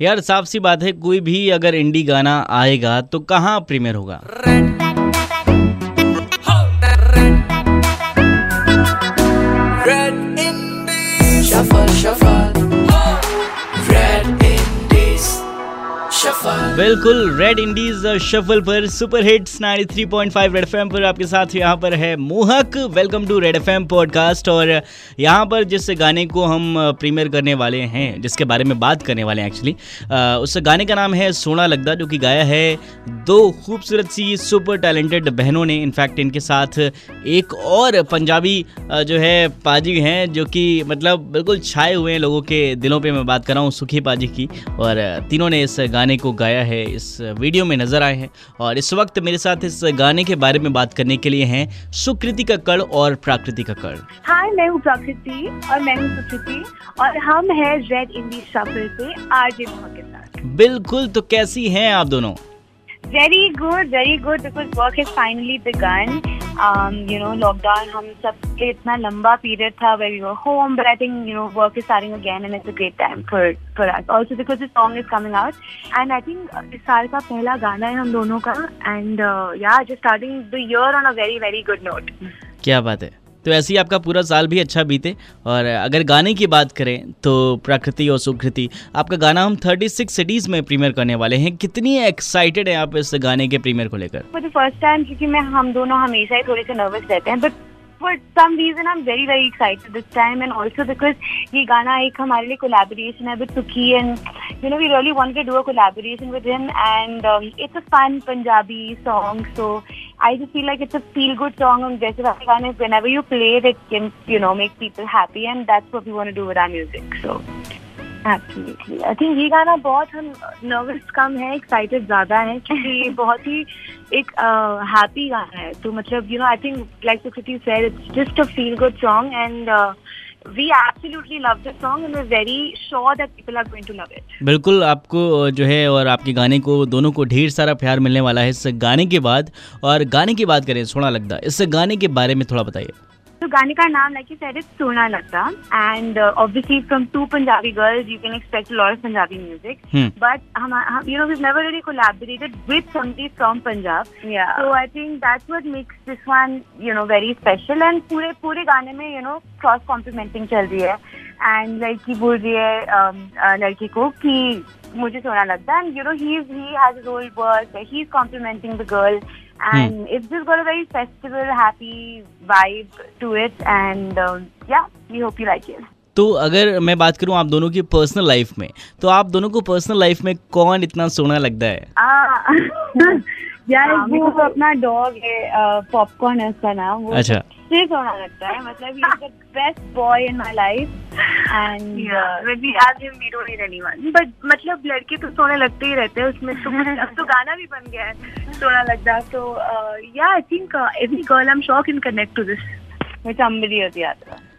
यार साफ़ सी बात है कोई भी अगर इंडी गाना आएगा तो कहाँ प्रीमियर होगा Shuffle, shuffle. Red बिल्कुल रेड इंडीज शफल पर सुपर हिट्स 93.5 रेड एफएम पर आपके साथ यहाँ पर है Mohak. Welcome to red FM podcast और यहाँ पर जिस गाने को हम प्रीमियर करने वाले हैं, जिसके बारे में बात करने वाले हैं एक्चुअली उस गाने का नाम है सोना लगदा, जो कि गाया है दो खूबसूरत सी सुपर टैलेंटेड बहनों ने। इनफैक्ट इनके साथ एक और पंजाबी जो है पाजी हैं, जो कि मतलब बिल्कुल छाए हुए हैं लोगों के दिलों पर मैं बात कर रहा हूँ सुखी पाजी की। और तीनों ने इस गाने को गाया है इस वीडियो में नज़र आए हैं और इस वक्त मेरे साथ इस गाने के बारे में बात करने के लिए हैं सुकृति का कड़ और प्राकृति कक्कड़ हाय मैं हूँ प्रकृति और मैं हूँ सुकृति और हम हैं रेड इंडी शफल पे आरजे के साथ। बिल्कुल तो कैसी हैं आप दोनों? Very good very good because work is finally begun you know lockdown हम सब के इतना लंबा पीरियड था were you home but I think you know work is starting again and it's a great time for for us also because this song is coming out and I think इस साल का पहला गाना है हम दोनों का एंड या just starting the year on a very very good note क्या बात है तो ऐसे ही आपका पूरा साल भी अच्छा बीते। और अगर गाने की बात करें तो प्रकृति और सुकृति, आपका गाना हम 36 सिटीज़ में प्रीमियर करने वाले हैं। कितनी एक्साइटेड हैं आप इस गाने के प्रीमियर को लेकर? द फ़र्स्ट टाइम क्योंकि मैं, हम दोनों हमेशा ही थोड़े से नर्वस रहते हैं but for some reason I am very very excited this time and also because ये गाना एक हमारे लिए कोलैबोरेशन है with Sukhi and you know we really want to do a collaboration with him and it's a fun Punjabi song so I just feel like it's a feel good song and जैसे वाले गाने whenever you play it, it can you know make people happy and that's what we want to do with our music. So Absolutely. I think ये गाना बहुत हम nervous कम है excited ज्यादा है क्योंकि ये बहुत ही एक हैप्पी गाना है तो मतलब you know I think like Sukriti said it's just a feel good song and we बिल्कुल, आपको जो है और आपके गाने को, दोनों को ढेर सारा प्यार मिलने वाला है। इस गाने के बाद, और गाने की बात करें, सोना लगता है। इस गाने के बारे में थोड़ा बताइए। तो गाने का नाम लाइक यू इज़ सोना लगता and obviously from two Punjabi girls you can expect lot of Punjabi music but हम you know we've never really collaborated with someone from Punjab so I think that's what makes this one you know very special and पूरे पूरे गाने में you know cross complementing चल रही है. And like की बोल रही है लड़की को कि मुझे सोना लगता है. And you know he has role work he is complementing the girl and hmm. it's just got a very festival happy vibe to it and um, yeah we hope you like it. तो अगर मैं बात करूँ आप दोनों की personal life में तो आप दोनों को पर्सनल लाइफ में कौन इतना सोना लगता है यार वो अपना डॉग है पॉपकॉर्न है उसका नाम वो अच्छा। सोना लगता है मतलब he is the best boy in my life and when we have him we don't need anyone but मतलब लड़के तो सोने लगते ही रहते हैं उसमें तो अब तो गाना भी बन गया है सोना लगता तो या I think every girl I am sure can connect to this with somebody or the other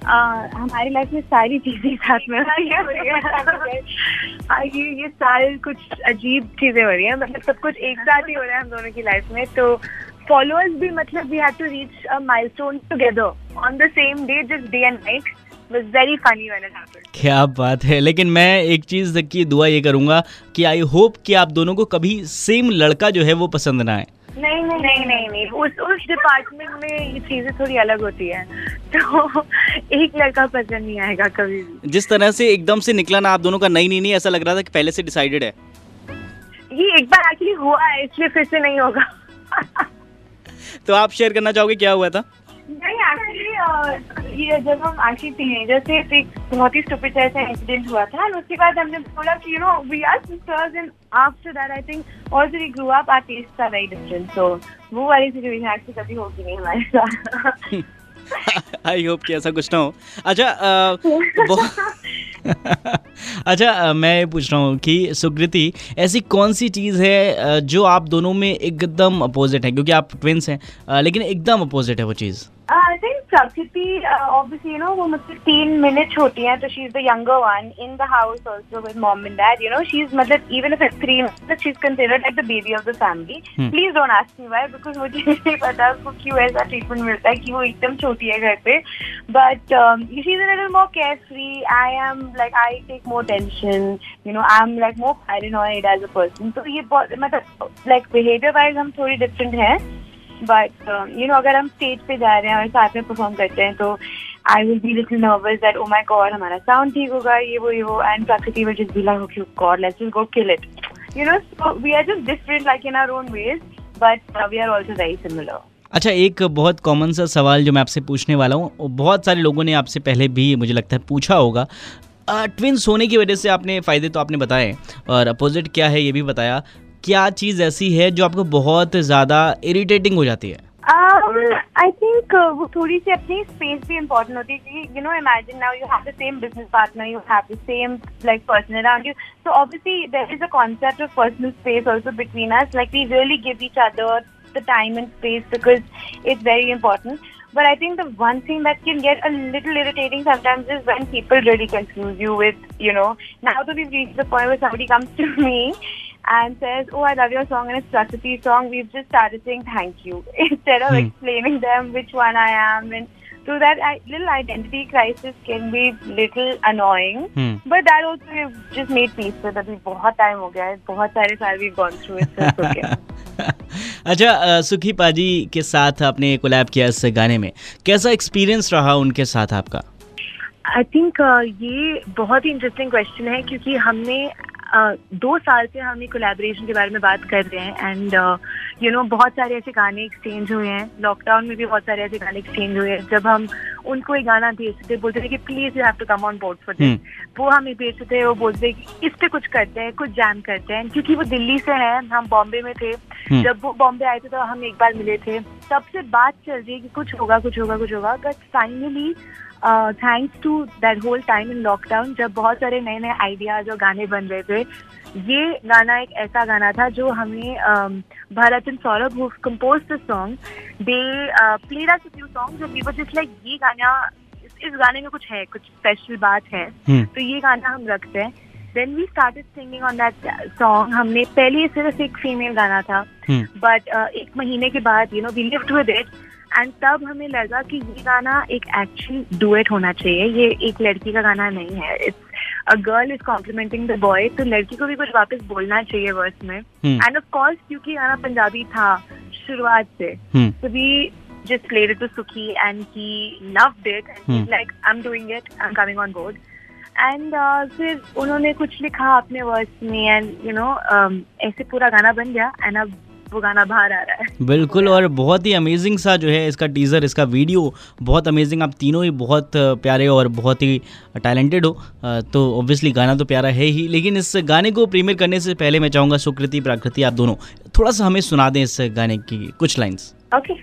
uh, हमारी लाइफ में सारी चीज़ें साथ में ये ये साल कुछ अजीब चीज़ें हो रही है। मतलब सब कुछ एक साथ ही हो रहा है हम दोनों की लाइफ में। तो followers भी मतलब on the same day just day and night. It was very funny when it happened. क्या बात है। लेकिन मैं एक चीज़ की दुआ ये करूँगा कि आई होप कि आप दोनों को कभी सेम लड़का जो है वो पसंद ना आए। नहीं नहीं नहीं नहीं नहीं। उस उस डिपार्टमेंट में ये चीज़ें थोड़ी अलग होती है। तो एक लड़का पसंद नहीं आएगा कभी भी। जिस तरह से एकदम से निकला ना आप दोनों का नहीं नहीं नहीं ऐसा लग रहा था कि पहले से डिसाइडेड है। ये एक बार एक्चुअली हुआ है इसलिए फिर से नहीं होगा। तो आप शेयर करना चाहोगे क्या हुआ था? नहीं एक्चुअली ये जब हम एक्चुअली टीनेजर थे तो एक बहुत ही स्टूपिड ऐसा इंसिडेंट हुआ था और उसके बाद हमने बोला कि you know we are sisters and after that I think also we grew up our taste are very different so वो वाली सिचुएशन एक्चुअली कभी होगी नहीं हमारे साथ। आई होप कि ऐसा कुछ ना हो। अच्छा अ, अच्छा मैं पूछ रहा हूँ कि सुकृति ऐसी कौन सी चीज़ है जो आप दोनों में एकदम अपोजिट है? क्योंकि आप ट्विंस हैं लेकिन एकदम अपोजिट है वो चीज़। I think Prakriti obviously you know वो मुझसे तीन मिनट छोटी है तो is the younger one in the house also with mom and dad you know she मतलब even if it's three she is considered like the baby of the family Hmm. Please don't ask me why because मुझे नहीं पता उसको क्यों ऐसा treatment मिलता है कि वो एकदम छोटी है घर पे. Is a little more carefree I am like I take more tension you know I am like more paranoid as a person तो ये बहुत मतलब लाइक बिहेवियर वाइज हम थोड़ी डिफरेंट हैं. बट यू नो अगर हम स्टेज पे जा रहे हैं और साथ में परफॉर्म करते हैं तो I will be little nervous that oh my God हमारा साउंड ठीक होगा, ये वो ये वो and Prakriti will just be like okay God let's just go kill it you know so we are just different like in our own ways but we are also very similar अच्छा एक बहुत common सा सवाल जो मैं आपसे पूछने वाला हूँ बहुत सारे लोगों ने आपसे पहले भी, मुझे लगता है, पूछा होगा। ट्विंस होने की वजह से आपने फ़ायदे तो आपने बताए, और अपोजिट क्या है ये भी बताया। क्या चीज़ ऐसी है जो आपको बहुत ज़्यादा इरिटेटिंग हो जाती है? आई थिंक थोड़ी सी अपनी स्पेस भी इम्पोर्टेंट होती है you know imagine now you have the same business partner you have the same like person around you so obviously there is a concept of personal space also between us like we really give each other the time and space because it's very important but I think the one thing that can get a little irritating sometimes is when people really confuse you with you know now to be reach the point someone comes to me and says, Oh, I love your song and it's Prakriti song, we've just started saying thank you instead of Hmm. explaining them which one I am and so that I, little identity crisis can be little annoying. Hmm But that also we've just made peace with अभी बहुत time हो गया है बहुत सारे साल we've gone through it so it's okay. अच्छा सुखी पाजी के साथ आपने कोलैब किया इस गाने में कैसा एक्सपीरियंस रहा उनके साथ आपका आई थिंक uh, ये बहुत ही इंटरेस्टिंग क्वेश्चन है क्योंकि हमने uh, दो साल से हम कोलैबोरेशन के बारे में बात कर रहे हैं एंड यू नो बहुत सारे ऐसे गाने एक्सचेंज हुए हैं। लॉकडाउन में भी बहुत सारे ऐसे गाने एक्सचेंज हुए हैं। जब हम उनको एक गाना भेजते थे बोलते थे कि please you have to come on board for this वो हमें भेजते थे वो बोलते कि इस पे कुछ करते हैं कुछ जैम करते हैं। क्योंकि वो दिल्ली से हैं हम बॉम्बे में थे। हम्म। जब वो बॉम्बे आए थे तो हम एक बार मिले थे। तब से बात चल रही है कि कुछ होगा कुछ होगा कुछ होगा। But finally thanks to that whole time in lockdown जब बहुत सारे नए नए आइडियाज़ और गाने बन रहे थे ये गाना एक ऐसा गाना था जो हमें um, Bharat and Saurabh who compose the song they played us few songs and we were just like ये गाना इस, इस गाने में कुछ है कुछ स्पेशल बात है. हम्म। तो ये गाना हम रखते हैं। Then we started singing on that song हमने पहले सिर्फ़ एक फीमेल गाना था। हम्म। बट एक महीने के बाद you know we lived with it and तब हमें लगा कि ये गाना एक एक्चुअल डुएट होना चाहिए ये एक लड़की का गाना नहीं है it's a girl is complimenting the boy तो लड़की को भी कुछ वापस बोलना चाहिए वर्स में एंड ऑफ़ कोर्स क्योंकि गाना पंजाबी था शुरुआत से hmm So we just played it to Suki and he loved it. And Hmm. he's like, I'm doing it. I'm coming on board. And फिर उन्होंने कुछ लिखा अपने वर्ड्स में एंड यू नो ऐसे पूरा गाना बन गया एंड अब वो गाना बाहर आ रहा है बिल्कुल और बहुत ही अमेजिंग सा जो है इसका टीज़र इसका वीडियो बहुत अमेजिंग आप तीनों ही बहुत अ, प्यारे और बहुत ही टैलेंटेड हो अ, तो ऑब्वियसली गाना तो प्यारा है ही लेकिन इस गाने को प्रीमियर करने से पहले मैं चाहूँगा सुकृति प्राकृति आप दोनों थोड़ा सा हमें सुना दें इस गाने की कुछ लाइंस ओके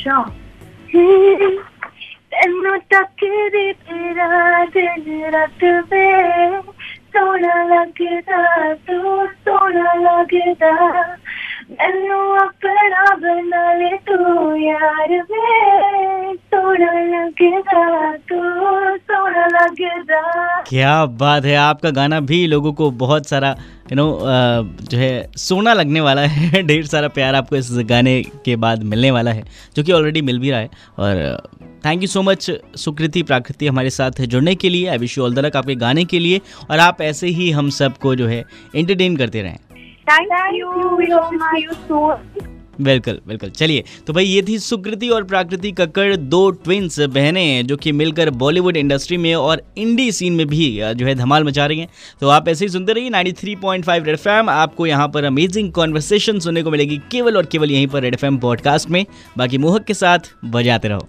श्योर ਤੈਨੂੰ ਤੱਕਦੀ ਤੇਰਾ ਦਿਨ ਰਾਤ ਵੇ ਸੋਹਣਾ ਲੱਗਦਾ ਤੂੰ ਸੋਹਣਾ ਲੱਗਦਾ क्या बात है, आपका गाना भी लोगों को बहुत सारा यू नो जो है, सोना लगने वाला है, ढेर सारा प्यार आपको इस गाने के बाद मिलने वाला है, जो कि ऑलरेडी मिल भी रहा है, और thank you so much Sukriti Prakriti हमारे साथ जुड़ने के लिए I wish you all the luck आपके गाने के लिए, और आप ऐसे ही हम सबको जो है एंटरटेन करते रहें। बिल्कुल बिल्कुल। चलिए तो भाई ये थी सुकृति और प्राकृति कक्कड़ दो ट्विंस बहनें जो कि मिलकर बॉलीवुड इंडस्ट्री में और इंडी सीन में भी जो है धमाल मचा रही हैं। तो आप ऐसे ही सुनते रहिए 93.5 रेड एफ़ आपको यहाँ पर अमेजिंग कॉन्वर्सेशन सुनने को मिलेगी केवल और केवल यहीं पर रेड एफ़ पॉडकास्ट में। बाकी मोहक के साथ बजाते रहो।